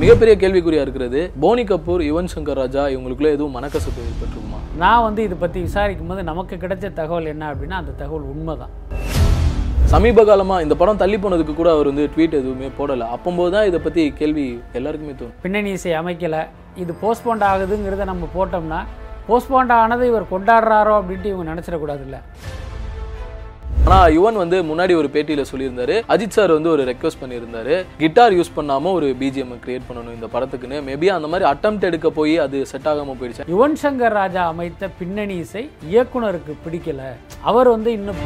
மிகப்பெரிய கேள்விக்குறியா இருக்கிறது. போனி கபூர் யுவன் சங்கர் ராஜா இவங்களுக்குள்ள எதுவும் மனக்கசப்பு ஏற்பட்டிருக்குமா? நான் வந்து இதை பற்றி விசாரிக்கும் போது நமக்கு கிடைச்ச தகவல் என்ன அப்படின்னா அந்த தகவல் உண்மைதான். சமீப காலமா இந்த படம் தள்ளி போனதுக்கு கூட அவர் வந்து ட்வீட் எதுவுமே போடல. அப்பம்போது தான் இதை பத்தி கேள்வி எல்லாருக்குமே தோணும். பின்னணி இசை அமைக்கலை. இது போஸ்ட்போண்ட் ஆகுதுங்கிறத நம்ம போட்டோம்னா போஸ்ட்போண்ட் ஆனதை இவர் கொண்டாடுறாரோ அப்படின்ட்டு இவங்க நினச்சிடக்கூடாதுல்ல. ஆனால் யுவன் வந்து முன்னாடி ஒரு பேட்டியில் சொல்லியிருந்தாரு. அஜித் சார் வந்து ஒரு ரெக்வஸ்ட் பண்ணியிருந்தாரு. கிட்டார் யூஸ் பண்ணாமல் ஒரு பிஜிஎம் கிரியேட் பண்ணணும் இந்த படத்துக்குன்னு. மேபி அந்த மாதிரி அட்டம் எடுக்க போய் அது செட் ஆகாமல் போயிடுச்சு. யுவன் சங்கர் ராஜா அமைத்த பின்னணி இசை இயக்குனருக்கு பிடிக்கல. அவர் வந்து இன்னும்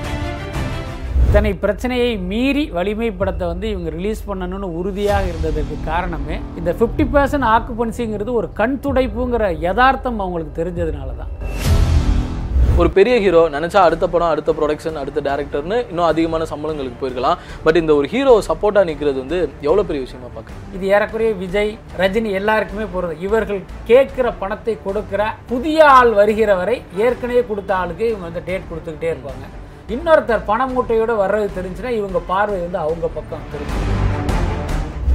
இத்தனை பிரச்சனையை மீறி வலிமை படத்தை வந்து இவங்க ரிலீஸ் பண்ணணும்னு உறுதியாக இருந்ததற்கு காரணமே இந்த ஃபிஃப்டி பர்சன்ட் ஆக்குபன்சிங்கிறது ஒரு கண் துடைப்புங்கிற யதார்த்தம் அவங்களுக்கு தெரிஞ்சதுனால தான் ஒரு பெரிய ஹீரோ நினச்சா அடுத்த படம் அடுத்த ப்ரொடக்ஷன் அடுத்த டேரக்டர்னு இன்னும் அதிகமான சம்பளங்களுக்கு போயிருக்கலாம். பட் இந்த ஒரு ஹீரோ சப்போர்ட்டாக நிற்கிறது வந்து எவ்வளோ பெரிய விஷயமா பார்க்குறேன் இது ஏறக்குறைய விஜய் ரஜினி எல்லாருக்குமே போகிறது இவர்கள் கேட்குற பணத்தை கொடுக்குற புதிய ஆள் வருகிற வரை ஏற்கனவே கொடுத்த ஆளுக்கு இவங்க வந்து டேட் கொடுத்துக்கிட்டே இருப்பாங்க. இன்னொருத்தர் பண மூட்டையோடு வர்றது தெரிஞ்சுன்னா இவங்க பார்வை வந்து அவங்க பக்கம் தெரிஞ்சு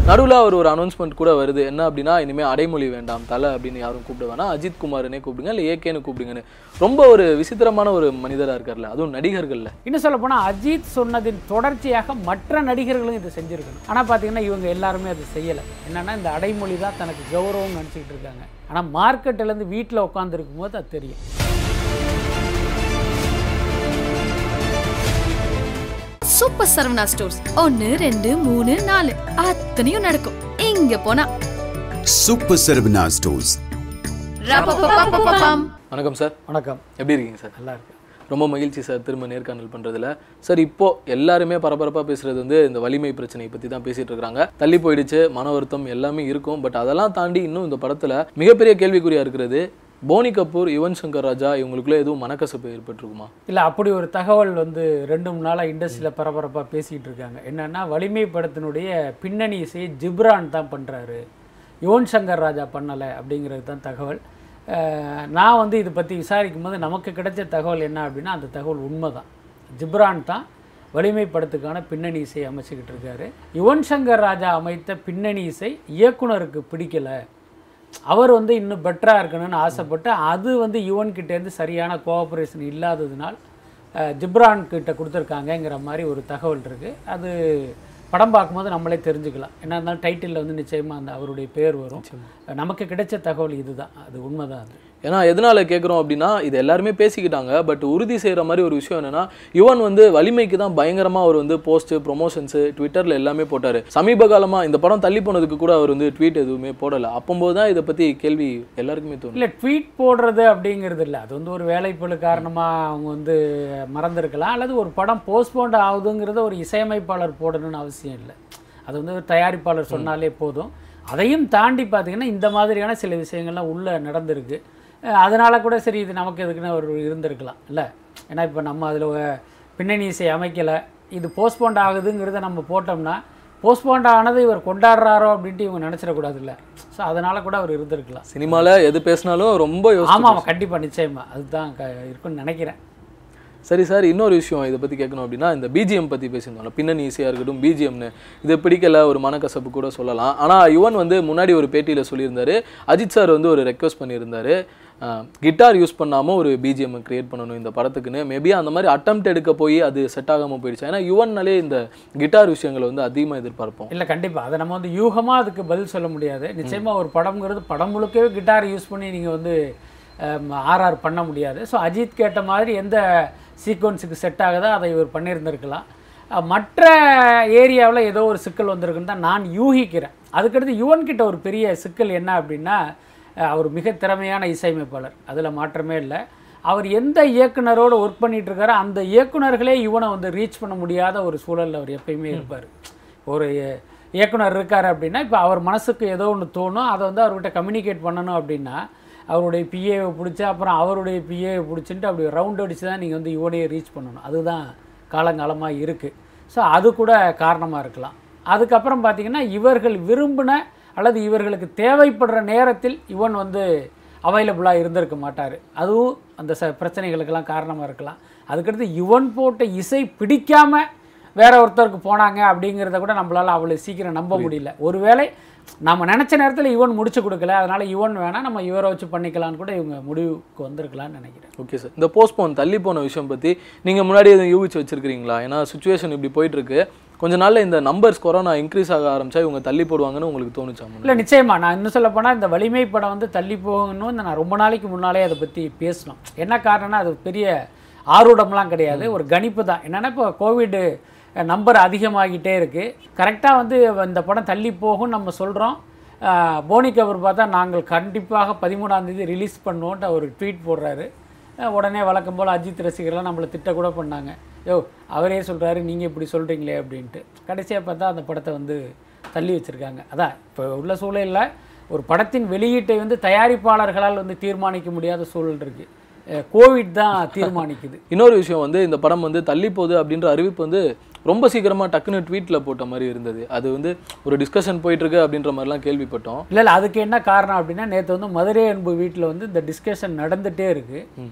நடுவில் அவர் ஒரு அனௌன்ஸ்மெண்ட் கூட வருது. என்ன அப்படின்னா இனிமேல் அடைமொழி வேண்டாம் தலை அப்படின்னு யாரும் கூப்பிட வேணாம் அஜித் குமார்னே கூப்பிடுங்க இல்லை ஏகேன்னு கூப்பிடுங்கன்னு. ரொம்ப ஒரு விசித்திரமான ஒரு மனிதராக இருக்கார்ல அதுவும் நடிகர்கள்ல. இன்னும் சொல்ல போனால் அஜித் சொன்னதின் தொடர்ச்சியாக மற்ற நடிகர்களும் இதை செஞ்சுருக்கணும். ஆனால் பார்த்தீங்கன்னா இவங்க எல்லாருமே அதை செய்யலை. என்னென்னா இந்த அடைமொழி தான் தனக்கு கௌரவம் நினச்சிக்கிட்டு இருக்காங்க. ஆனால் மார்க்கெட்டிலேருந்து வீட்டில் உட்காந்துருக்கும் போது அது தெரியும். சூப்பர் சரவணா ஸ்டோர்ஸ் ஒன்னு ரெண்டு மூணு நாலு. அத்தனையும் நடக்கும். இங்க போனா. Super Saravana Stores. ரப்பப்பப்பப்பப்பம். வணக்கம் சார். வணக்கம். எப்படி இருக்கீங்க சார்? நல்லா இருக்கு ரொம்ப மகிழ்ச்சி சார் திரும்ப நேர்காணல் பண்றதுல. சார் இப்போ எல்லாருமே பரபரப்பா பேசுறது வந்து இந்த வலிமை பிரச்சனையை பத்தி தான் பேசிட்டு இருக்காங்க. தள்ளி போயிடுச்சு மன வருத்தம் எல்லாமே இருக்கும். பட் அதெல்லாம் தாண்டி இன்னும் இந்த படத்துல மிகப்பெரிய கேள்விக்குறியா இருக்கிறது போனி கபூர் யுவன் சங்கர் ராஜா இவங்களுக்குள்ள எதுவும் மனக்கசப்பு ஏற்பட்டிருக்குமா? இல்லை அப்படி ஒரு தகவல் வந்து ரெண்டு மூணு நாளாக இண்டஸ்ட்ரியில் பரபரப்பாக பேசிகிட்டு இருக்காங்க. என்னென்னா வலிமை படத்தினுடைய பின்னணி இசையை ஜிப்ரான் தான் பண்ணுறாரு யுவன் சங்கர் ராஜா பண்ணலை அப்படிங்கிறது தான் தகவல். நான் வந்து இதை பற்றி விசாரிக்கும் போது நமக்கு கிடைச்ச தகவல் என்ன அப்படின்னா அந்த தகவல் உண்மை தான் ஜிப்ரான் தான் வலிமை படத்துக்கான பின்னணி இசை அமைச்சுக்கிட்டு இருக்காரு. யுவன் சங்கர் ராஜா அமைத்த பின்னணி இசை இயக்குனருக்கு பிடிக்கலை. அவர் வந்து இன்னும் பெட்டராக இருக்கணும்னு ஆசைப்பட்டு அது வந்து யுவன் கிட்டேருந்து சரியான கோஆப்ரேஷன் இல்லாததுனால் ஜிப்ரான் கிட்ட கொடுத்துருக்காங்கங்கிற மாதிரி ஒரு தகவல் இருக்குது அது படம் பார்க்கும்போது நம்மளே தெரிஞ்சுக்கலாம். என்ன இருந்தாலும் டைட்டிலில் வந்து நிச்சயமாக அந்த அவருடைய பேர் வரும். நமக்கு கிடைச்ச தகவல் இதுதான். அது உண்மைதான் அது. ஏன்னா எதனால கேட்குறோம் அப்படின்னா இது எல்லாருமே பேசிக்கிட்டாங்க. பட் உறுதி செய்கிற மாதிரி ஒரு விஷயம் என்னென்னா யுவன் வந்து வலிமைக்கு தான் பயங்கரமாக அவர் வந்து போஸ்ட்டு ப்ரொமோஷன்ஸு ட்விட்டரில் எல்லாமே போட்டார். சமீப காலமாக இந்த படம் தள்ளி போனதுக்கு கூட அவர் வந்து ட்வீட் எதுவுமே போடலை. அப்பம்போது தான் இதை பற்றி கேள்வி எல்லாருக்குமே தோணும் இல்லை ட்வீட் போடுறது அப்படிங்கிறது இல்லை. அது வந்து ஒரு வேலைப்பழு காரணமாக அவங்க வந்து மறந்துருக்கலாம். அல்லது ஒரு படம் போஸ்ட்போண்ட் ஆகுதுங்கிறத ஒரு இசையமைப்பாளர் போடணும்னு அவசியம் இல்லை. அது வந்து ஒரு தயாரிப்பாளர் சொன்னாலே போதும். அதையும் தாண்டி பார்த்தீங்கன்னா இந்த மாதிரியான சில விஷயங்கள்லாம் உள்ளே நடந்திருக்கு. அதனால கூட சரி இது நமக்கு எதுக்குன்னு ஒரு இருந்திருக்கலாம் இல்லை? ஏன்னா இப்போ நம்ம அதில் பின்னணி இசை அமைக்கலை. இது போஸ்ட்போண்ட் ஆகுதுங்கிறத நம்ம போட்டோம்னா போஸ்ட்போண்ட் ஆனதை இவர் கொண்டாடுறாரோ அப்படின்ட்டு இவங்க நினச்சிடக்கூடாதுல்ல ஸோ அதனால கூட அவர் இருந்திருக்கலாம். சினிமால எது பேசினாலும் ரொம்ப ஆமாம் கண்டிப்பாக நிச்சயமா. அதுதான் க இருக்குன்னு நினைக்கிறேன். சரி சார் இன்னொரு விஷயம் இதை பற்றி கேட்கணும் அப்படின்னா இந்த பிஜிஎம் பற்றி பேசியிருந்தோம்ல பின்னணி ஈஸியாக இருக்கட்டும் பிஜிஎம்னு இது பிடிக்கல ஒரு மனக்கசப்பு கூட சொல்லலாம். ஆனால் யுவன் வந்து முன்னாடி ஒரு பேட்டியில் சொல்லியிருந்தார். அஜித் சார் வந்து ஒரு ரெக்வஸ்ட் பண்ணியிருந்தார். கிட்டார் யூஸ் பண்ணாமல் ஒரு பிஜிஎம் க்ரியேட் பண்ணணும் இந்த படத்துக்குன்னு. மேபி அந்த மாதிரி அட்டம் எடுக்க போய் அது செட் ஆகாமல் போயிடுச்சு? ஏன்னா யுவன்னாலே இந்த கிட்டார் விஷயங்களை வந்து அதிகமாக எதிர்பார்ப்போம். இல்லை கண்டிப்பாக அதை நம்ம வந்து யூகமாக அதுக்கு பதில் சொல்ல முடியாது. நிச்சயமாக ஒரு படம்ங்கிறது படம் முழுக்கவே கிட்டார் யூஸ் பண்ணி நீங்கள் வந்து ஆர்ஆர் பண்ண முடியாது. ஸோ அஜித் கேட்ட மாதிரி எந்த சீக்வன்ஸுக்கு செட் ஆகுதோ? அதை இவர் பண்ணியிருந்திருக்கலாம். மற்ற ஏரியாவில் ஏதோ ஒரு சிக்கல் வந்திருக்குன்னு தான் நான் யூகிக்கிறேன். அதுக்கடுத்து யுவன் கிட்ட ஒரு பெரிய சிக்கல் என்ன அப்படின்னா அவர் மிக திறமையான இசையமைப்பாளர். அதில் மாற்றமே இல்லை. அவர் எந்த இயக்குனரோடு ஒர்க் பண்ணிட்டு இருக்காரோ அந்த இயக்குனர்களே இவனை வந்து ரீச் பண்ண முடியாத ஒரு சூழலில் அவர் எப்பயுமே இருப்பார். ஒரு இயக்குனர் இருக்கார் அப்படின்னா இப்போ அவர் மனசுக்கு ஏதோ ஒன்று தோணும். அதை வந்து அவர்கிட்ட கம்யூனிகேட் பண்ணணும் அப்படின்னா அவருடைய பிஏவை பிடிச்சி அப்புறம் அவருடைய பிஏவை பிடிச்சின்ட்டு அப்படி ரவுண்ட் அடித்து தான் நீங்கள் வந்து இவனையே ரீச் பண்ணணும். அதுதான் காலங்காலமாக இருக்குது ஸோ அது கூட காரணமாக இருக்கலாம். அதுக்கப்புறம் பார்த்தீங்கன்னா இவர்கள் விரும்பின அல்லது இவர்களுக்கு தேவைப்படுற நேரத்தில் இவன் வந்து அவைலபிளாக இருந்திருக்க மாட்டார். அதுவும் அந்த ச பிரச்சனைகளுக்கெல்லாம் காரணமாக இருக்கலாம். அதுக்கடுத்து யுவன் போட்ட இசை பிடிக்காம வேற ஒருத்தருக்கு போனாங்க அப்படிங்கிறத கூட நம்மளால அவ்வளோ சீக்கிரம் நம்ப முடியல. ஒருவேளை நம்ம நினச்ச நேரத்தில் யுவன் முடிச்சு கொடுக்கல. அதனால யுவன் வேணாம் நம்ம இவரை வச்சு பண்ணிக்கலாம்னு கூட இவங்க முடிவுக்கு வந்திருக்கலாம்னு நினைக்கிறேன். ஓகே சார் இந்த போஸ்ட்போன் தள்ளி போன விஷயம் பற்றி நீங்கள் முன்னாடி எதுவும் யூகிச்சு வச்சிருக்கீங்களா ஏன்னா சுச்சுவேஷன் இப்படி போயிட்டு இருக்கு கொஞ்ச நாள்ல இந்த நம்பர்ஸ் கொரோனா இன்க்ரீஸ் ஆக ஆரம்பிச்சா இவங்க தள்ளி போடுவாங்கன்னு உங்களுக்கு தோணுச்சா? இல்லை நிச்சயமா. நான் இன்னும் சொல்ல போனால் இந்த வலிமை படம் வந்து தள்ளி போகணும்னு நான் ரொம்ப நாளைக்கு முன்னாலே அதை பற்றி பேசணும். என்ன காரணம்னா அது பெரிய ஆர்வடம்லாம் கிடையாது. ஒரு கணிப்பு தான். என்னென்னா இப்போ கோவிடு நம்பர் அதிகமாகிட்டே இருக்குது கரெக்டாக வந்து இந்த படம் தள்ளி போகும் நம்ம சொல்கிறோம் போனி கபூர் பார்த்தா நாங்கள் கண்டிப்பாக பதிமூணாந்தேதி ரிலீஸ் பண்ணுவோன்ட்டு ஒரு ட்வீட் போடுறாரு. உடனே வழக்கம் போல் அஜித் ரசிகர்லாம் நம்மளை திட்ட கூட பண்ணாங்க. யோ அவரே சொல்கிறாரு நீங்கள் இப்படி சொல்கிறீங்களே அப்படின்ட்டு. கடைசியாக பார்த்தா அந்த படத்தை வந்து தள்ளி வச்சுருக்காங்க. அதான் இப்போ உள்ள சூழலில் ஒரு படத்தின் வெளியீட்டை வந்து தயாரிப்பாளர்களால் வந்து தீர்மானிக்க முடியாத சூழல் இருக்குது கோவிட் தான் தீர்மானிக்குது. இன்னொரு விஷயம் வந்து இந்த படம் வந்து தள்ளி போகுது அப்படின்ற அறிவிப்பு வந்து ரொம்ப சீக்கிரமா டக்குன்னு ட்வீட்ல போட்ட மாதிரி இருந்தது. அது வந்து ஒரு டிஸ்கஷன் போயிட்டு இருக்கு அப்படின்ற மாதிரிலாம் கேள்விப்பட்டோம். இல்லை இல்லை அதுக்கு என்ன காரணம் அப்படின்னா நேற்று வந்து மதுரை அன்பு வீட்டில் வந்து இந்த டிஸ்கஷன் நடந்துகிட்டே இருக்குது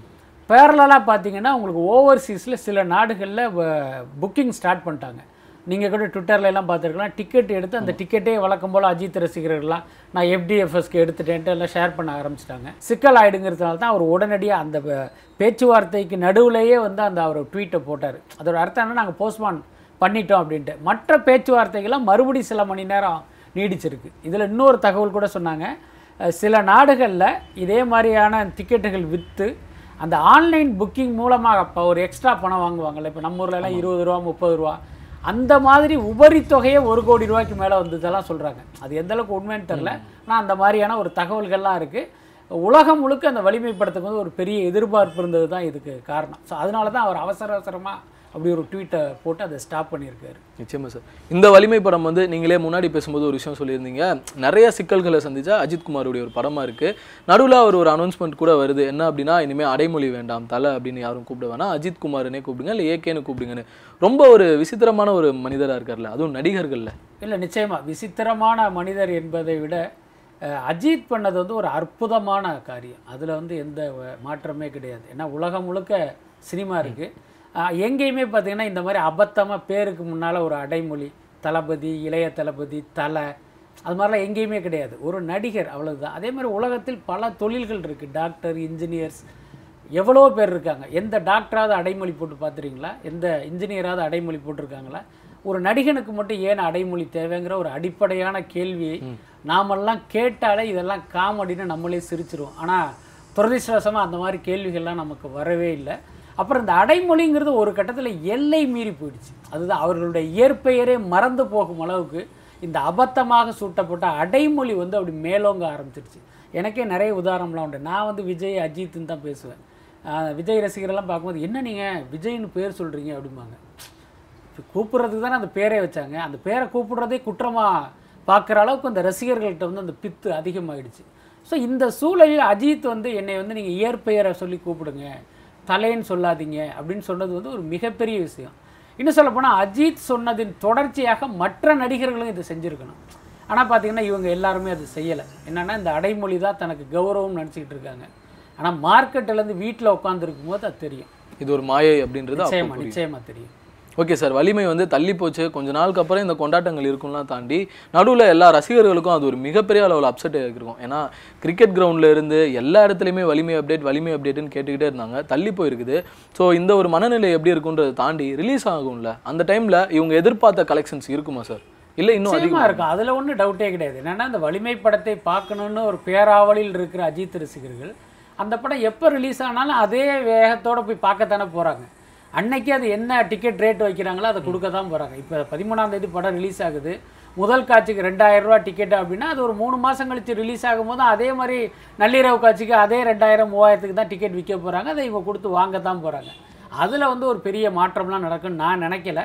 பேரலாக பார்த்தீங்கன்னா உங்களுக்கு ஓவர்சீஸில் சில நாடுகளில் புக்கிங் ஸ்டார்ட் பண்ணிட்டாங்க. நீங்கள் கூட ட்விட்டர்ல எல்லாம் பார்த்துருக்கலாம் டிக்கெட் எடுத்து அந்த டிக்கெட்டே வழக்கம் போல் அஜித் ரசிகர்கள்லாம் நான் எஃப்டிஎஃப்எஸ்க்கு எடுத்துட்டேன்ட்டு எல்லாம் ஷேர் பண்ண ஆரம்பிச்சிட்டாங்க. சிக்கல் ஆயிடுங்கிறதுனால தான் அவர் உடனடியாக அந்த பேச்சுவார்த்தைக்கு நடுவுலையே வந்து அந்த அவர் ட்வீட்டை போட்டார். அதோட அர்த்தம் என்ன நாங்கள் போஸ்ட்மான் பண்ணிட்டோம் அப்படின்ட்டு. மற்ற பேச்சுவார்த்தைகள்லாம் மறுபடி சில மணி நேரம் நீடிச்சிருக்கு. இதில் இன்னொரு தகவல் கூட சொன்னாங்க. சில நாடுகளில் இதே மாதிரியான டிக்கெட்டுகள் விற்று அந்த ஆன்லைன் புக்கிங் மூலமாக இப்போ ஒரு எக்ஸ்ட்ரா பணம் வாங்குவாங்கல்ல. இப்போ நம்ம ஊர்ல எல்லாம் இருபது ரூபா முப்பது ரூபா. அந்த மாதிரி உபரி தொகையே ஒரு கோடி ரூபாய்க்கு மேலே வந்ததெல்லாம் சொல்கிறாங்க அது எந்த அளவுக்கு உண்மைன்னு தெரில ஆனால் அந்த மாதிரியான ஒரு தகவல்கள்லாம் இருக்குது உலகம் முழுக்க அந்த வலிமை படத்துக்கு வந்து ஒரு பெரிய எதிர்பார்ப்பு இருந்தது தான் இதுக்கு காரணம். ஸோ அதனால தான் அவர் அவசர அவசரமாக அப்படி ஒரு ட்வீட்டை போட்டு அதை ஸ்டாப் பண்ணியிருக்காரு. நிச்சயமா சார். இந்த வலிமை படம் வந்து நீங்களே முன்னாடி பேசும்போது ஒரு விஷயம் சொல்லியிருந்தீங்க. நிறைய சிக்கல்களை சந்திச்சா அஜித் குமாருடைய ஒரு படமா இருக்கு. நடுவுல அவர் ஒரு அனௌன்ஸ்மெண்ட் கூட வருது. என்ன அப்படின்னா இனிமே அடைமொழி வேண்டாம் தலை அப்படின்னு யாரும் கூப்பிட வேணாம். அஜித் குமார்னே கூப்பிடுங்க இல்லை ஏகேன்னு கூப்பிடுங்கன்னு. ரொம்ப ஒரு விசித்திரமான ஒரு மனிதரா இருக்கார்ல அதுவும் நடிகர்கள்ல. இல்லை நிச்சயமா. விசித்திரமான மனிதர் என்பதை விட அஜித் பண்ணது வந்து ஒரு அற்புதமான காரியம். அதில் வந்து எந்த மாற்றமே கிடையாது. ஏன்னா உலகம் முழுக்க சினிமா இருக்குது எங்கேயுமே பார்த்தீங்கன்னா இந்த மாதிரி அபத்தமாக பேருக்கு முன்னால் ஒரு அடைமொழி தளபதி இளைய தளபதி தலை அது மாதிரிலாம் எங்கேயுமே கிடையாது. ஒரு நடிகர் அவ்வளவுதான். அதே மாதிரி உலகத்தில் பல தொழில்கள் இருக்குது டாக்டர் இன்ஜினியர்ஸ் எவ்வளோ பேர் இருக்காங்க. எந்த டாக்டராவது அடைமொழி போட்டு பார்த்துறீங்களா? எந்த இன்ஜினியராவது அடைமொழி போட்டிருக்காங்களா? ஒரு நடிகனுக்கு மட்டும் ஏன் அடைமொழி தேவைங்கிற ஒரு அடிப்படையான கேள்வியை நாமெல்லாம் கேட்டாலே இதெல்லாம் காமெடின்னு நம்மளே சிரிச்சிருவோம். ஆனால் துரதிர்ஷ்டவசமாக அந்த மாதிரி கேள்விகள்லாம் நமக்கு வரவே இல்லை. அப்புறம் இந்த அடைமொழிங்கிறது ஒரு கட்டத்தில் எல்லை மீறி போயிடுச்சு. அதுதான் அவர்களுடைய இயற்பெயரே மறந்து போகும் அளவுக்கு இந்த அபத்தமாக சூட்டப்பட்ட அடைமொழி வந்து அப்படி மேலோங்க ஆரம்பிச்சிருச்சு எனக்கே நிறைய உதாரணம்லாம் உண்டு. நான் வந்து விஜய் அஜித்துன்னு தான் பேசுவேன். விஜய் ரசிகரெல்லாம் பார்க்கும்போது என்ன நீங்கள் விஜய்னு பேர் சொல்கிறீங்க அப்படிம்பாங்க. இப்போ கூப்பிட்றதுக்கு தானே அந்த பேரே வச்சாங்க. அந்த பேரை கூப்பிடுறதே குற்றமாக பார்க்குற அளவுக்கு அந்த ரசிகர்கள்ட்ட வந்து அந்த பித்து அதிகமாகிடுச்சு ஸோ இந்த சூழலில் அஜித் வந்து என்னை வந்து நீங்கள் இயற்பெயரை சொல்லி கூப்பிடுங்க. தலைன்னு சொல்லாதீங்க அப்படின்னு சொன்னது வந்து ஒரு மிகப்பெரிய விஷயம். இன்னும் சொல்லப்போனால் அஜித் சொன்னதின் தொடர்ச்சியாக மற்ற நடிகர்களும் இதை செஞ்சுருக்கணும். ஆனால் பார்த்தீங்கன்னா இவங்க எல்லாருமே அது செய்யலை. என்னன்னா இந்த அடைமொழி தான் தனக்கு கௌரவம் நினச்சிக்கிட்டு இருக்காங்க. ஆனால் மார்க்கெட்டிலேருந்து வீட்டில் உட்காந்துருக்கும் போது அது தெரியும். இது ஒரு மாயை அப்படின்றது அப்போ நிச்சயமா புரியும். நிச்சயமா தெரியும். ஓகே சார் வலிமை வந்து தள்ளி போச்சு கொஞ்ச நாளுக்கு அப்புறம் இந்த கொண்டாட்டங்கள் இருக்கும்லாம் தாண்டி நடுவில் எல்லா ரசிகர்களுக்கும் அது ஒரு மிகப்பெரிய அளவில் அப்செட் இருக்கும் ஏன்னா கிரிக்கெட் கிரவுண்டில் இருந்து எல்லா இடத்துலையுமே வலிமை அப்டேட் வலிமை அப்டேட்னு கேட்டுக்கிட்டே இருந்தாங்க. தள்ளி போயிருக்குது. ஸோ இந்த ஒரு மனநிலை எப்படி இருக்குன்றதை தாண்டி ரிலீஸ் ஆகும்ல அந்த டைமில் இவங்க எதிர்பார்த்த கலெக்ஷன்ஸ் இருக்குமா சார்? இல்லை இன்னும் அதிகமாக இருக்கும் அதுல ஒன்றும் டவுட்டே கிடையாது. என்னன்னா இந்த வலிமை படத்தை பார்க்கணும்னு ஒரு பேராவலில் இருக்கிற அஜித் ரசிகர்கள் அந்த படம் எப்போ ரிலீஸ் ஆனாலும் அதே வேகத்தோட போய் பார்க்கத்தானே போறாங்க. அன்னைக்கு அது என்ன டிக்கெட் ரேட் வைக்கிறாங்களோ அதை கொடுக்க தான் போகிறாங்க இப்போ பதிமூணாம் தேதி படம் ரிலீஸ் ஆகுது. முதல் காட்சிக்கு ரெண்டாயிரம் ரூபா டிக்கெட் அப்படின்னா அது ஒரு மூணு மாதம் கழித்து ரிலீஸ் ஆகும்போது அதே மாதிரி நள்ளிரவு காட்சிக்கு அதே ரெண்டாயிரம் மூவாயிரத்துக்கு தான் டிக்கெட் விற்க போகிறாங்க அதை இவங்க கொடுத்து வாங்க தான் போகிறாங்க அதில் வந்து ஒரு பெரிய மாற்றம்லாம் நடக்கும்னு நான் நினைக்கல.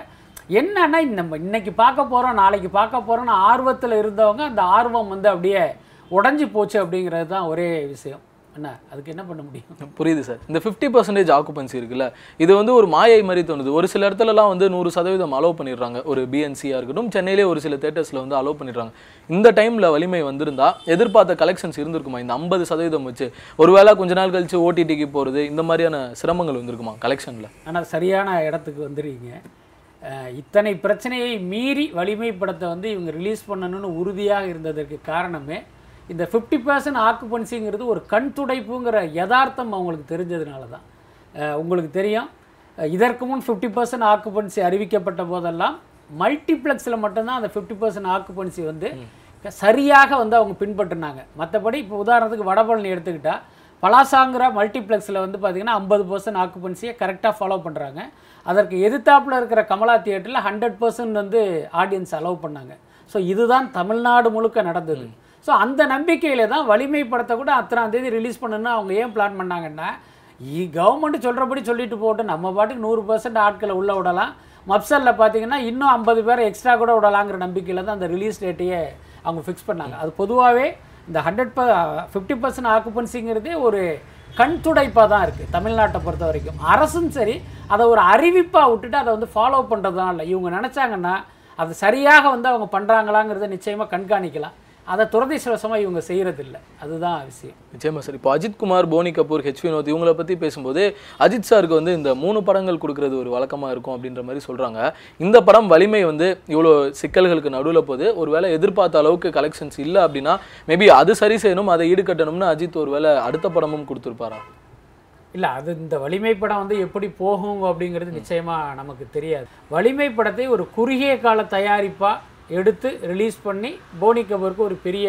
என்னன்னா நம்ம இன்றைக்கி பார்க்க போகிறோம் நாளைக்கு பார்க்க போகிறோம்னு ஆர்வத்தில் இருந்தவங்க அந்த ஆர்வம் வந்து அப்படியே உடஞ்சி போச்சு அப்படிங்கிறது தான் ஒரே விஷயம். என்ன? அதுக்கு என்ன பண்ண முடியும்? புரியுது சார். இந்த ஃபிஃப்டி பர்சன்டேஜ் ஆக்குபன்சி இருக்குல்ல இது வந்து ஒரு மாயை மாதிரி தோணுது. ஒரு சில இடத்துலலாம் வந்து நூறு சதவீதம் அலோவ் பண்ணிடுறாங்க. ஒரு பிஎன்சியாக இருக்கட்டும் சென்னையிலே ஒரு சில தேட்டர்ஸில் வந்து அலோவ் பண்ணிடுறாங்க. இந்த டைமில் வலிமை வந்திருந்தா எதிர்பார்த்த கலெக்ஷன்ஸ் இருந்திருக்குமா? இந்த ஐம்பது சதவீதம் வச்சு ஒருவேளை கொஞ்ச நாள் கழிச்சு ஓடிடிக்கு போகிறது இந்த மாதிரியான சிரமங்கள் வந்திருக்குமா கலெக்ஷனில் ஆனால் சரியான இடத்துக்கு வந்துடுறீங்க அஹ், இத்தனை பிரச்சனையை மீறி வலிமை படத்தை வந்து இவங்க ரிலீஸ் பண்ணணும்னு உறுதியாக இருந்ததற்கு காரணமே இந்த ஃபிஃப்டி பர்சன்ட் ஆக்குபன்சிங்கிறது ஒரு கண் துடைப்புங்கிற யதார்த்தம் அவங்களுக்கு தெரிஞ்சதுனால தான். உங்களுக்கு தெரியும். இதற்கு முன் ஃபிஃப்டி பர்சன்ட் ஆக்குபன்சி அறிவிக்கப்பட்ட போதெல்லாம் மல்டிப்ளெக்ஸில் மட்டும்தான் அந்த ஃபிஃப்டி பர்சன்ட் ஆக்குபன்சி வந்து சரியாக வந்து அவங்க பின்பற்றினாங்க. மற்றபடி இப்போ உதாரணத்துக்கு வடபழனி எடுத்துக்கிட்டா பலாசாங்கிற மல்டிப்ளெக்ஸில் வந்து பார்த்தீங்கன்னா ஐம்பது பர்சன்ட் ஆக்குபன்சியை கரெக்டாக ஃபாலோ பண்ணுறாங்க அதற்கு எதிர்த்தாப்புல இருக்கிற கமலா தியேட்டரில் ஹண்ட்ரட் பர்சன்ட் வந்து ஆடியன்ஸ் அலோவ் பண்ணாங்க. ஸோ இதுதான் தமிழ்நாடு முழுக்க நடந்தது. ஸோ அந்த நம்பிக்கையில் தான் வலிமை படத்தை கூட அத்தனாம் தேதி ரிலீஸ் பண்ணுன்னு அவங்க ஏன் பிளான் பண்ணாங்கன்னா இ கவர்மெண்ட் சொல்கிறபடி சொல்லிட்டு போட்டு நம்ம பாட்டுக்கு நூறு பர்சன்ட் ஆட்களை உள்ளே விடலாம். மப்சலில் பார்த்தீங்கன்னா இன்னும் ஐம்பது பேர் எக்ஸ்ட்ரா கூட விடலாங்கிற நம்பிக்கையில் தான் அந்த ரிலீஸ் டேட்டையே அவங்க ஃபிக்ஸ் பண்ணாங்க. அது பொதுவாகவே இந்த ஹண்ட்ரட் ப ஃபிஃப்டி பர்சன்ட் ஆக்குபன்சிங்கிறதே ஒரு கண் துடைப்பாக தான் இருக்குது தமிழ்நாட்டை பொறுத்த வரைக்கும். அரசும் சரி அதை ஒரு அறிவிப்பாக விட்டுட்டு அதை வந்து ஃபாலோ பண்ணுறதுனால இல்லை இவங்க நினச்சாங்கன்னா அது சரியாக வந்து அவங்க பண்ணுறாங்களாங்கிறத நிச்சயமாக கண்காணிக்கலாம். அதை துரதிர்ஷ்டவசமாக இவங்க செய்கிறதில்ல அதுதான் விஷயம். நிச்சயமா சார். இப்போ அஜித் குமார் போனி கபூர் ஹெச் வினோத் இவங்கள பற்றி பேசும்போது அஜித் சாருக்கு வந்து இந்த மூணு படங்கள் கொடுக்கறது ஒரு வழக்கமாக இருக்கும் அப்படின்ற மாதிரி சொல்கிறாங்க இந்த படம் வலிமை வந்து இவ்வளோ சிக்கல்களுக்கு நடுவில் போது ஒருவேளை எதிர்பார்த்த அளவுக்கு கலெக்ஷன்ஸ் இல்லை அப்படின்னா மேபி அது சரி செய்யணும் அதை ஈடுகட்டணும்னு அஜித் ஒருவேளை அடுத்த படமும் கொடுத்துருப்பாரா? இல்லை அது இந்த வலிமை படம் வந்து எப்படி போகும் அப்படிங்கிறது நிச்சயமாக நமக்கு தெரியாது. வலிமை படத்தை ஒரு குறுகிய கால தயாரிப்பாக எடுத்து ரிலீஸ் பண்ணி போனி கபூருக்கு ஒரு பெரிய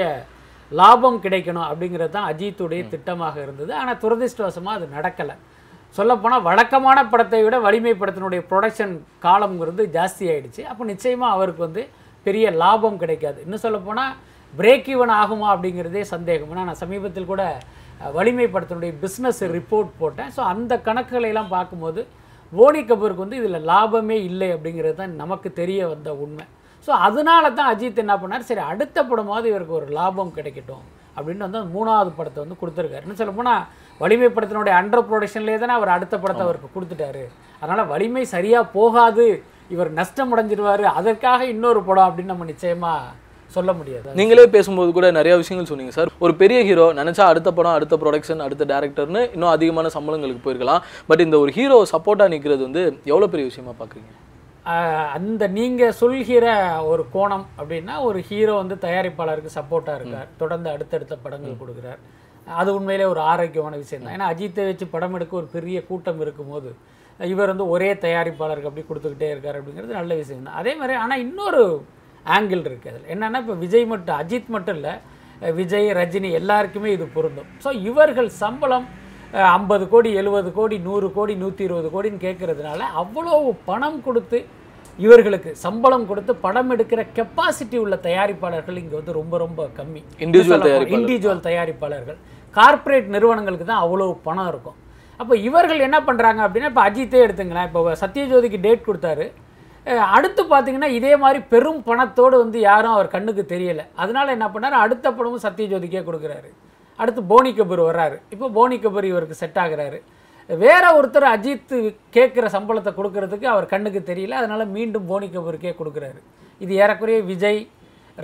லாபம் கிடைக்கணும் அப்படிங்கிறது தான் அஜித்துடைய திட்டமாக இருந்தது. ஆனால் துரதிர்ஷ்டவசமாக அது நடக்கலை. சொல்லப்போனால் வழக்கமான படத்தை விட வலிமை படத்தினுடைய ப்ரொடக்ஷன் காலம்ங்கிறது ஜாஸ்தி ஆயிடுச்சு. அப்போ நிச்சயமாக அவருக்கு வந்து பெரிய லாபம் கிடைக்காது. இன்னும் சொல்லப்போனால் பிரேக் ஈவன் ஆகுமா அப்படிங்கிறதே சந்தேகம். ஏன்னா நான் சமீபத்தில் கூட வலிமை படத்தினுடைய பிஸ்னஸ் ரிப்போர்ட் போட்டேன். ஸோ அந்த கணக்குகளை எல்லாம் பார்க்கும்போது போனி கபூருக்கு வந்து இதில் லாபமே இல்லை அப்படிங்கிறது தான் நமக்கு தெரிய வந்த உண்மை. ஸோ அதனால தான் அஜித் என்ன பண்ணார்? சரி அடுத்த படமாவது இவருக்கு ஒரு லாபம் கிடைக்கட்டும் அப்படின்னு வந்து மூணாவது படத்தை வந்து கொடுத்துருக்காரு. இன்னும் சொல்ல போனால் வலிமை படத்தினுடைய அண்டர் ப்ரொடக்ஷன்லேயே தானே அவர் அடுத்த படத்தை அவருக்கு கொடுத்துட்டாரு. அதனால் வலிமை சரியாக போகாது. இவர் நஷ்டம் அடைஞ்சிருவாரு அதற்காக இன்னொரு படம் அப்படின்னு நம்ம நிச்சயமாக சொல்ல முடியாது. நீங்களே பேசும்போது கூட நிறைய விஷயங்கள் சொன்னீங்க சார். ஒரு பெரிய ஹீரோ நினைச்சா அடுத்த படம் அடுத்த ப்ரொடக்ஷன் அடுத்த டேரக்டர்னு இன்னும் அதிகமான சம்பளங்களுக்கு போயிருக்கலாம். பட் இந்த ஒரு ஹீரோ சப்போர்ட்டாக நிற்கிறது வந்து எவ்வளோ பெரிய விஷயமா பார்க்குறீங்க அந்த நீங்கள் சொல்கிற ஒரு கோணம் அப்படின்னா ஒரு ஹீரோ வந்து தயாரிப்பாளருக்கு சப்போர்ட்டாக இருக்கார். தொடர்ந்து அடுத்தடுத்த படங்கள் கொடுக்குறார். அது உண்மையிலே ஒரு ஆரோக்கியமான விஷயம் தான். ஏன்னா அஜித்தை வச்சு படம் எடுக்க ஒரு பெரிய கூட்டம் இருக்கும்போது இவர் வந்து ஒரே தயாரிப்பாளருக்கு அப்படி கொடுத்துக்கிட்டே இருக்கார் அப்படிங்கிறது நல்ல விஷயம் தான். அதே மாதிரி ஆனால் இன்னொரு ஆங்கிள் இருக்குது அதில். என்னென்னா இப்போ விஜய் மட்டும் அஜித் மட்டும் இல்லை விஜய் ரஜினி எல்லாருக்குமே இது பொருந்தும். ஸோ இவர்கள் சம்பளம் ஐம்பது கோடி எழுபது கோடி நூறு கோடி நூற்றி இருபது கோடின்னு கேட்கறதுனால அவ்வளோ பணம் கொடுத்து இவர்களுக்கு சம்பளம் கொடுத்து படம் எடுக்கிற கெப்பாசிட்டி உள்ள தயாரிப்பாளர்கள் இங்கே வந்து ரொம்ப ரொம்ப கம்மி. தயாரிப்பாளர். இண்டிவிஜுவல் தயாரிப்பாளர்கள். கார்ப்பரேட் நிறுவனங்களுக்கு தான் அவ்வளோ பணம் இருக்கும். அப்போ இவர்கள் என்ன பண்ணுறாங்க அப்படின்னா இப்போ அஜித்தே எடுத்துங்களேன். இப்போ சத்யஜோதிக்கு டேட் கொடுத்தாரு. அடுத்து பார்த்தீங்கன்னா இதே மாதிரி பெரும் பணத்தோடு வந்து யாரும் அவர் கண்ணுக்கு தெரியல. அதனால என்ன பண்ணாரு? அடுத்த படமும் சத்யஜோதிக்கே கொடுக்குறாரு. அடுத்து போனி கபூர் வர்றாரு. இப்போ போனி கபூர் இவருக்கு செட் ஆகிறாரு. வேற ஒருத்தர் அஜித் கேட்குற சம்பளத்தை கொடுக்கறதுக்கு அவர் கண்ணுக்கு தெரியல. அதனால மீண்டும் போனி கபூருக்கே கொடுக்குறாரு. இது ஏறக்குறைய விஜய்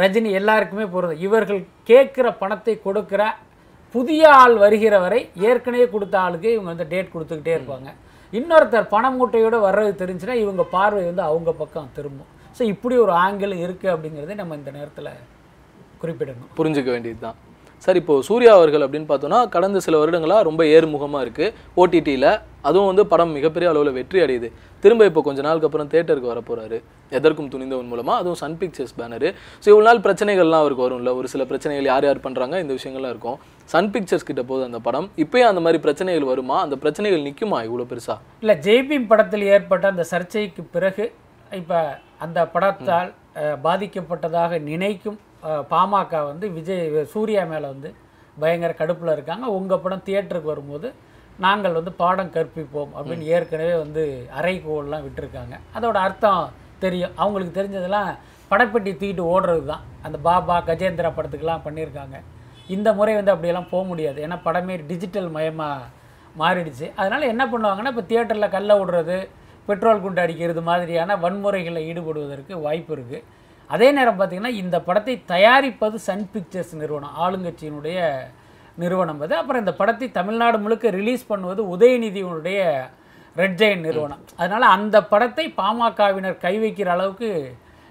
ரஜினி எல்லாருக்குமே பொருந்தும். இவர்கள் கேட்குற பணத்தை கொடுக்குற புதிய ஆள் வருகிற வரை ஏற்கனவே கொடுத்த ஆளுக்கு இவங்க வந்து டேட் கொடுத்துக்கிட்டே இருப்பாங்க. இன்னொருத்தர் பண மூட்டையோடு வர்றது தெரிஞ்சுன்னா இவங்க பார்வை வந்து அவங்க பக்கம் திரும்பும். ஸோ இப்படி ஒரு ஆங்கிள் இருக்குது அப்படிங்கிறதை நம்ம இந்த நேரத்தில் குறிப்பிடணும். புரிஞ்சுக்க வேண்டியது தான் சார் இப்போது சூர்யா அவர்கள் அப்படின்னு பார்த்தோன்னா கடந்த சில வருடங்களாக ரொம்ப ஏறுமுகமாக இருக்குது ஓடிடியில் அதுவும் வந்து படம் மிகப்பெரிய அளவில் வெற்றி அடையுது. திரும்ப இப்போ கொஞ்ச நாளுக்கு அப்புறம் தேட்டருக்கு வர போறாரு எதற்கும் துணிந்தவன் மூலமாக அதுவும் சன் பிக்சர்ஸ் பேனரு. ஸோ இவ்வளோ நாள் பிரச்சனைகள்லாம் அவருக்கு வரும்ல. ஒரு சில பிரச்சனைகள் யார் யார் பண்ணுறாங்க இந்த விஷயங்கள்லாம் இருக்கும். சன் பிக்சர்ஸ் கிட்ட போது அந்த படம். இப்போயும் அந்த மாதிரி பிரச்சனைகள் வருமா? அந்த பிரச்சனைகள் நிற்குமா இவ்வளோ பெருசாக இல்லை ஜேபி படத்தில் ஏற்பட்ட அந்த சர்ச்சைக்கு பிறகு இப்போ அந்த படத்தால் பாதிக்கப்பட்டதாக நினைக்கும் பாமக வந்து விஜய் சூர்யா மேலே வந்து பயங்கர கடுப்பில் இருக்காங்க. உங்கள் படம் தியேட்டருக்கு வரும்போது நாங்கள் வந்து பாடம் கற்பிப்போம் அப்படின்னு ஏற்கனவே வந்து அறைகோல்லாம் விட்டுருக்காங்க. அதோட அர்த்தம் தெரியும். அவங்களுக்கு தெரிஞ்சதெல்லாம் படப்பெட்டி தூக்கிட்டு ஓடுறது தான் அந்த பாபா கஜேந்திரா படத்துக்கெல்லாம் பண்ணியிருக்காங்க. இந்த முறை வந்து அப்படியெல்லாம் போக முடியாது. ஏன்னா படமே டிஜிட்டல் மயமாக மாறிடுச்சு. அதனால் என்ன பண்ணுவாங்கன்னா இப்போ தியேட்டரில் கல்ல விடுறது பெட்ரோல் குண்டு அடிக்கிறது மாதிரியான வன்முறைகளில் ஈடுபடுவதற்கு வாய்ப்பு இருக்குது அதே நேரம் பார்த்திங்கன்னா இந்த படத்தை தயாரிப்பது சன் பிக்சர்ஸ் நிறுவனம் ஆளுங்கட்சியினுடைய நிறுவனம் அது. அப்புறம் இந்த படத்தை தமிழ்நாடு முழுக்க ரிலீஸ் பண்ணுவது உதயநிதியினுடைய ரெட் ஜெயின் நிறுவனம். அதனால் அந்த படத்தை பாமகவினர் கை வைக்கிற அளவுக்கு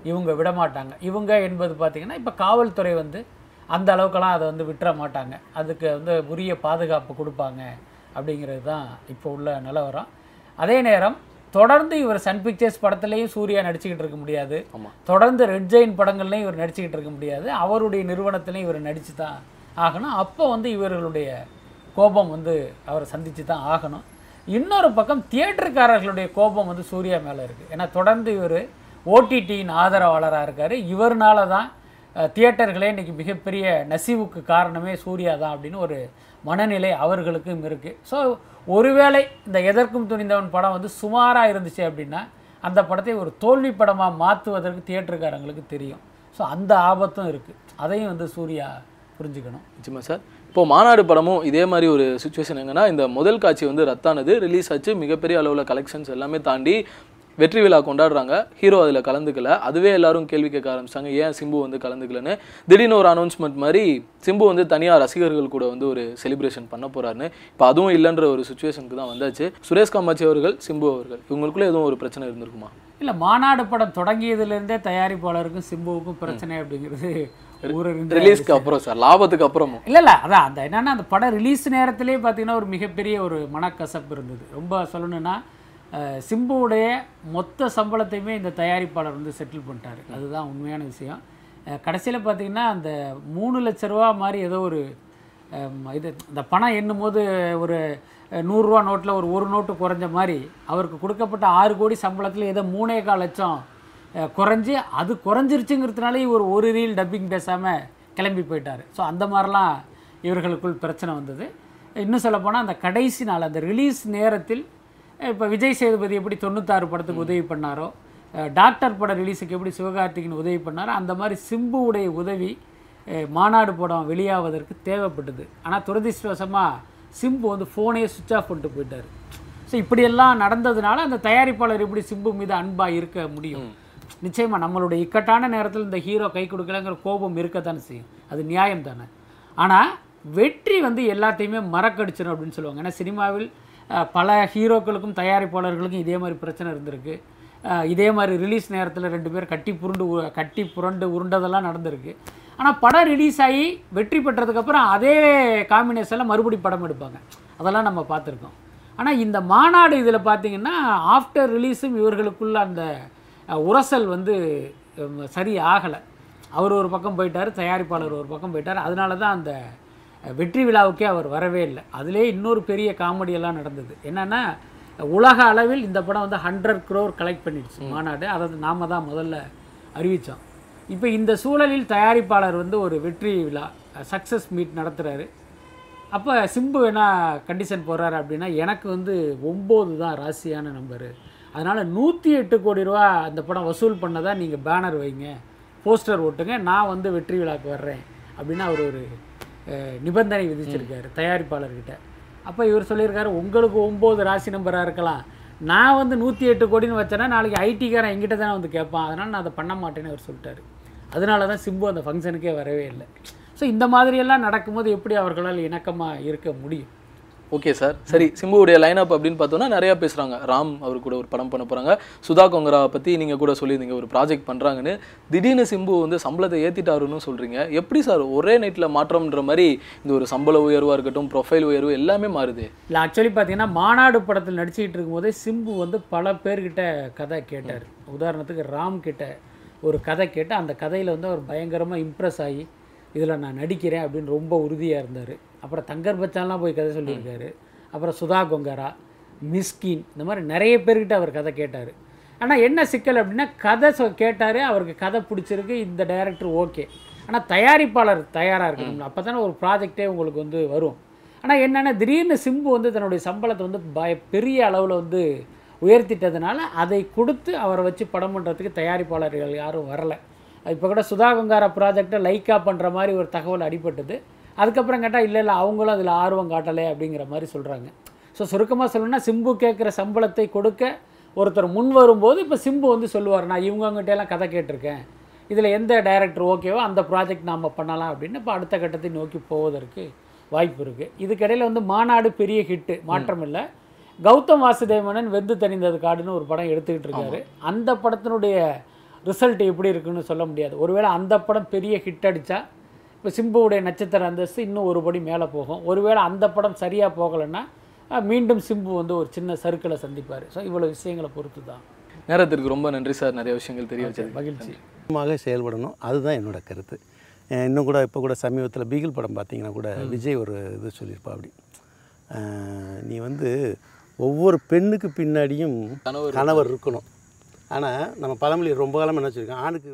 இவங்க விட மாட்டாங்க இவங்க என்பது பார்த்திங்கன்னா இப்போ காவல்துறை வந்து அந்த அளவுக்கெல்லாம் அதை வந்து விட்டுற மாட்டாங்க. அதுக்கு வந்து உரிய பாதுகாப்பு கொடுப்பாங்க அப்படிங்கிறது தான் இப்போ உள்ள நிலவரம். அதே நேரம் தொடர்ந்து இவர் சன் பிக்சர்ஸ் படத்துலையும் சூர்யா நடிச்சுக்கிட்டு இருக்க முடியாது. தொடர்ந்து ரெட் ஜெயின் படங்கள்லையும் இவர் நடிச்சுக்கிட்டு இருக்க முடியாது. அவருடைய நிறுவனத்திலையும் இவர் நடிச்சு தான் ஆகணும். அப்போ வந்து இவர்களுடைய கோபம் வந்து அவரை சந்திச்சு தான் ஆகணும். இன்னொரு பக்கம் தியேட்டருக்காரர்களுடைய கோபம் வந்து சூர்யா மேலே இருக்குது ஏன்னா தொடர்ந்து இவர் ஓடிடியின் ஆதரவாளராக இருக்கார். இவர்னால தான் தியேட்டர்களே இன்னைக்கு மிகப்பெரிய நசிவுக்கு காரணமே சூர்யா தான் அப்படின்னு ஒரு மனநிலை அவர்களுக்கும் இருக்குது ஸோ ஒருவேளை இந்த எதற்கும் துணிந்தவன் படம் வந்து சுமாராக இருந்துச்சு அப்படின்னா அந்த படத்தை ஒரு தோல்வி படமாக மாற்றுவதற்கு தியேட்டருக்காரங்களுக்கு தெரியும். ஸோ அந்த ஆபத்தும் இருக்குது அதையும் வந்து சூர்யா புரிஞ்சுக்கணும். நிச்சயமா சார். இப்போது மாநாடு படமும் இதே மாதிரி ஒரு சுச்சுவேஷன் எங்கன்னா இந்த முதல் காட்சி வந்து ரத்தானது. ரிலீஸ் ஆச்சு. மிகப்பெரிய அளவில் கலெக்ஷன்ஸ் எல்லாமே தாண்டி வெற்றி விழா கொண்டாடுறாங்க. ஹீரோ அதில் கலந்துக்கல. அதுவே எல்லாரும் கேள்வி கேட்க ஆரம்பிச்சாங்க ஏன் சிம்பு வந்து கலந்துக்கலன்னு? திடீர்னு ஒரு அனௌன்ஸ்மெண்ட் மாதிரி சிம்பு வந்து தனியாக ரசிகர்கள் கூட வந்து ஒரு செலிப்ரேஷன் பண்ண போறாருன்னு இப்போ அதுவும் இல்லைன்ற ஒரு சுச்சுவேஷனுக்கு தான் வந்தாச்சு. சுரேஷ் காமாட்சி அவர்கள் சிம்பு அவர்கள் இவங்களுக்குள்ள எதுவும் ஒரு பிரச்சனை இருந்திருக்குமா? இல்லை மாநாடு படம் தொடங்கியதுலேருந்தே தயாரிப்பாளருக்கும் சிம்புவுக்கும் பிரச்சனை அப்படிங்கிறது ஊரறிந்த ரிலீஸ்க்கு அப்புறம் சார் லாபத்துக்கு அப்புறமும். இல்லை இல்லை அதான் அந்த என்னன்னா அந்த படம் ரிலீஸ் நேரத்திலே பார்த்தீங்கன்னா ஒரு மிகப்பெரிய ஒரு மனக்கசப்பு இருந்தது. ரொம்ப சொல்லணும்னா அஹ், சிம்புவுடைய மொத்த சம்பளத்தையுமே இந்த தயாரிப்பாளர் வந்து செட்டில் பண்ணிட்டாரு. அதுதான் உண்மையான விஷயம். கடைசியில் பார்த்தீங்கன்னா அந்த மூணு லட்ச ரூபா மாதிரி ஏதோ ஒரு இது இந்த பணம் எண்ணும் போது ஒரு நூறுரூவா நோட்டில் ஒரு ஒரு நோட்டு குறைஞ்ச மாதிரி அவருக்கு கொடுக்கப்பட்ட ஆறு கோடி சம்பளத்தில் ஏதோ மூணே கால் லட்சம் குறைஞ்சி அது குறைஞ்சிருச்சுங்கிறதுனால இவர் ஒரு ரீல் டப்பிங் பேசாமல் கிளம்பி போயிட்டார். ஸோ அந்த மாதிரிலாம் இவர்களுக்குள் பிரச்சனை வந்தது. இன்னும் சொல்லப்போனால் அந்த கடைசி நாள் அந்த ரிலீஸ் நேரத்தில் இப்போ விஜய் சேதுபதி எப்படி தொண்ணூத்தாறு படத்துக்கு உதவி பண்ணாரோ டாக்டர் படம் ரிலீஸுக்கு எப்படி சிவகார்த்திகேயன் உதவி பண்ணாரோ அந்த மாதிரி சிம்புவுடைய உதவி மாநாடு படம் வெளியாவதற்கு தேவைப்பட்டது. ஆனால் துரதிர்ஷ்டவசமாக சிம்பு வந்து ஃபோனே சுவிட்ச் ஆஃப் பண்ணிட்டு போயிட்டார். ஸோ இப்படியெல்லாம் நடந்ததுனால அந்த தயாரிப்பாளர் எப்படி சிம்பு மீது அன்பாக இருக்க முடியும்? நிச்சயமாக நம்மளுடைய இக்கட்டான நேரத்தில் இந்த ஹீரோ கை கொடுக்கலங்கிற கோபம் இருக்கத்தானே செய்யும். அது நியாயம் தானே. ஆனால் வெற்றி வந்து எல்லாத்தையுமே மறக்கடிச்சிடும் அப்படின்னு சொல்லுவாங்க. ஏன்னா சினிமாவில் பல ஹீரோக்களுக்கும் தயாரிப்பாளர்களுக்கும் இதே மாதிரி பிரச்சனை இருந்திருக்கு. இதே மாதிரி ரிலீஸ் நேரத்தில் ரெண்டு பேர் கட்டி புருண்டு உ- கட்டி புரண்டு உருண்டதெல்லாம் நடந்திருக்கு. ஆனால் படம் ரிலீஸ் ஆகி வெற்றி பெற்றதுக்கப்புறம் அதே காம்பினேஷனில் மறுபடி படம் எடுப்பாங்க. அதெல்லாம் நம்ம பார்த்துருக்கோம். ஆனால் இந்த மாநாடு இதில் பார்த்தீங்கன்னா ஆஃப்டர் ரிலீஸும் இவர்களுக்குள்ள அந்த உரசல் வந்து சரி ஆகலை அவர் ஒரு பக்கம் போயிட்டார் தயாரிப்பாளர் ஒரு பக்கம் போயிட்டார். அதனால தான் அந்த வெற்றி விழாவுக்கே அவர் வரவே இல்லை. அதிலே இன்னொரு பெரிய காமெடியெல்லாம் நடந்தது. என்னென்னா உலக அளவில் இந்த படம் வந்து ஹண்ட்ரட் க்ரோர் கலெக்ட் பண்ணிடுச்சு. மாநாடு. அதை நாம தான் முதல்ல அறிவித்தோம் இப்போ இந்த சூழலில் தயாரிப்பாளர் வந்து ஒரு வெற்றி விழா சக்ஸஸ் மீட் நடத்துகிறாரு அப்போ சிம்பு என்ன கண்டிஷன் போடுறாரு அப்படின்னா எனக்கு வந்து ஒம்பது தான் ராசியான நம்பரு அதனால் நூற்றி எட்டு கோடி ரூபா அந்த படம் வசூல் பண்ணதா நீங்கள் பேனர் வைங்க போஸ்டர் ஓட்டுங்க நான் வந்து வெற்றி விழாக்கு வர்றேன். அப்படின்னு அவர் ஒரு நிபந்தனை விதிச்சிருக்காரு தயாரிப்பாளர்கிட்ட. அப்போ இவர் சொல்லியிருக்காரு உங்களுக்கு ஒம்பது ராசி நம்பராக இருக்கலாம். நான் வந்து நூற்றி எட்டு கோடின்னு வச்சேன்னா நாளைக்கு ஐடிக்காரன் எங்கிட்ட தானே வந்து கேட்பான். அதனால் நான் அதை பண்ண மாட்டேன்னு அவர் சொல்லிட்டாரு. அதனால தான் சிம்பு அந்த ஃபங்க்ஷனுக்கே வரவே இல்லை. ஸோ இந்த மாதிரியெல்லாம் நடக்கும்போது எப்படி அவர்களால் இணக்கமாக இருக்க முடியும்? ஓகே சார் சரி சிம்புவுடைய லைன் அப் அப்படின்னு பார்த்தோன்னா நிறைய பேசுறாங்க. ராம் அவர் கூட ஒரு படம் பண்ண போறாங்க. சுதா கொங்கராவை பத்தி நீங்க கூட சொல்லியிருந்தீங்க ஒரு ப்ராஜெக்ட் பண்றாங்கன்னு. திடீர்னு சிம்பு வந்து சம்பளத்தை ஏத்திட்டாருன்னு சொல்றீங்க. எப்படி சார் ஒரே நைட்ல மாற்றம்ன்ற மாதிரி இந்த ஒரு சம்பள உயர்வா இருக்கட்டும் ப்ரொஃபைல் உயர்வு எல்லாமே மாறுது? இல்லை ஆக்சுவலி பார்த்தீங்கன்னா மாநாடு படத்தில் நடிச்சுக்கிட்டு இருக்கும்போதே சிம்பு வந்து பல பேர்கிட்ட கதை கேட்டார். உதாரணத்துக்கு ராம் கிட்ட ஒரு கதை கேட்டு அந்த கதையில் வந்து அவர் பயங்கரமாக இம்ப்ரெஸ் ஆகி இதில் நான் நடிக்கிறேன் அப்படின்னு ரொம்ப உறுதியாக இருந்தார். அப்புறம் தங்கர் பச்சான்லாம் போய் கதை சொல்லியிருக்காரு. அப்புறம் சுதா கொங்கரா மிஸ்கின் இந்த மாதிரி நிறைய பேர்கிட்ட அவர் கதை கேட்டார். ஆனால் என்ன சிக்கல் அப்படின்னா கதை சொ கேட்டார் அவருக்கு கதை பிடிச்சிருக்கு இந்த டைரக்டர் ஓகே. ஆனால் தயாரிப்பாளர் தயாராக இருக்கணும். அப்போ தானே ஒரு ப்ராஜெக்டே உங்களுக்கு வந்து வரும். ஆனால் என்னென்னா திடீர்னு சிம்பு வந்து தன்னுடைய சம்பளத்தை வந்து பய பெரிய அளவில் வந்து உயர்த்திட்டதுனால அதை கொடுத்து அவரை வச்சு படம் பண்ணுறதுக்கு தயாரிப்பாளர்கள் யாரும் வரலை. இப்போ கூட சுதா கங்காரா ப்ராஜெக்டை லைக்காக பண்ணுற மாதிரி ஒரு தகவல் அடிபட்டது. அதுக்கப்புறம் கேட்டால் இல்லை இல்லை அவங்களும் அதில் ஆர்வம் காட்டலை அப்படிங்கிற மாதிரி சொல்கிறாங்க ஸோ சுருக்கமாக சொல்லணும்னா சிம்பு கேட்குற சம்பளத்தை கொடுக்க ஒருத்தர் முன் வரும்போது இப்போ சிம்பு வந்து சொல்லுவார் நான் இவங்ககிட்ட எல்லாம் கதை கேட்டிருக்கேன். இதில் எந்த டைரக்டர் ஓகேவோ அந்த ப்ராஜெக்ட் நாம் பண்ணலாம் அப்படின்னு இப்போ அடுத்த கட்டத்தை நோக்கி போவதற்கு வாய்ப்பு இருக்குது இதுக்கிடையில் வந்து மாநாடு பெரிய ஹிட்டு மாற்றம் இல்லை. கௌதம் வாசுதேவனன் வெந்து தணிந்தது காடுன்னு ஒரு படம் எடுத்துக்கிட்டு இருக்காரு. அந்த படத்தினுடைய ரிசல்ட் எப்படி இருக்குன்னு சொல்ல முடியாது. ஒருவேளை அந்த படம் பெரிய ஹிட் அடித்தா இப்போ சிம்புவுடைய நட்சத்திர அந்தஸ்து இன்னும் ஒரு படி மேலே போகும். ஒருவேளை அந்த படம் சரியாக போகலைன்னா மீண்டும் சிம்பு வந்து ஒரு சின்ன சர்க்கிளை சந்திப்பார். ஸோ இவ்வளோ விஷயங்களை பொறுத்து தான் நேரத்திற்கு ரொம்ப நன்றி சார். நிறைய விஷயங்கள் தெரிய வச்சது மகிழ்ச்சி. மாக செயல்படணும். அதுதான் என்னோட கருத்து. இன்னும் கூட இப்போ கூட சமீபத்தில் பீகிள் படம் பார்த்தீங்கன்னா கூட விஜய் ஒரு இது சொல்லியிருப்பா அப்படி நீ வந்து ஒவ்வொரு பெண்ணுக்கு பின்னாடியும் கணவர் கணவர் இருக்கணும். ஆனால் நம்ம பழமொழி ரொம்ப காலம் என்ன வச்சுருக்கோம் ஆணுக்கு